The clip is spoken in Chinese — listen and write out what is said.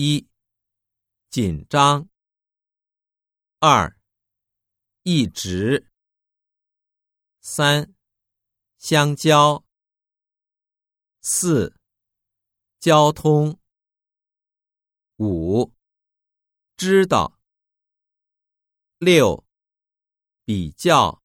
一紧张。二一直。三相交。四交通。五知道。六比较。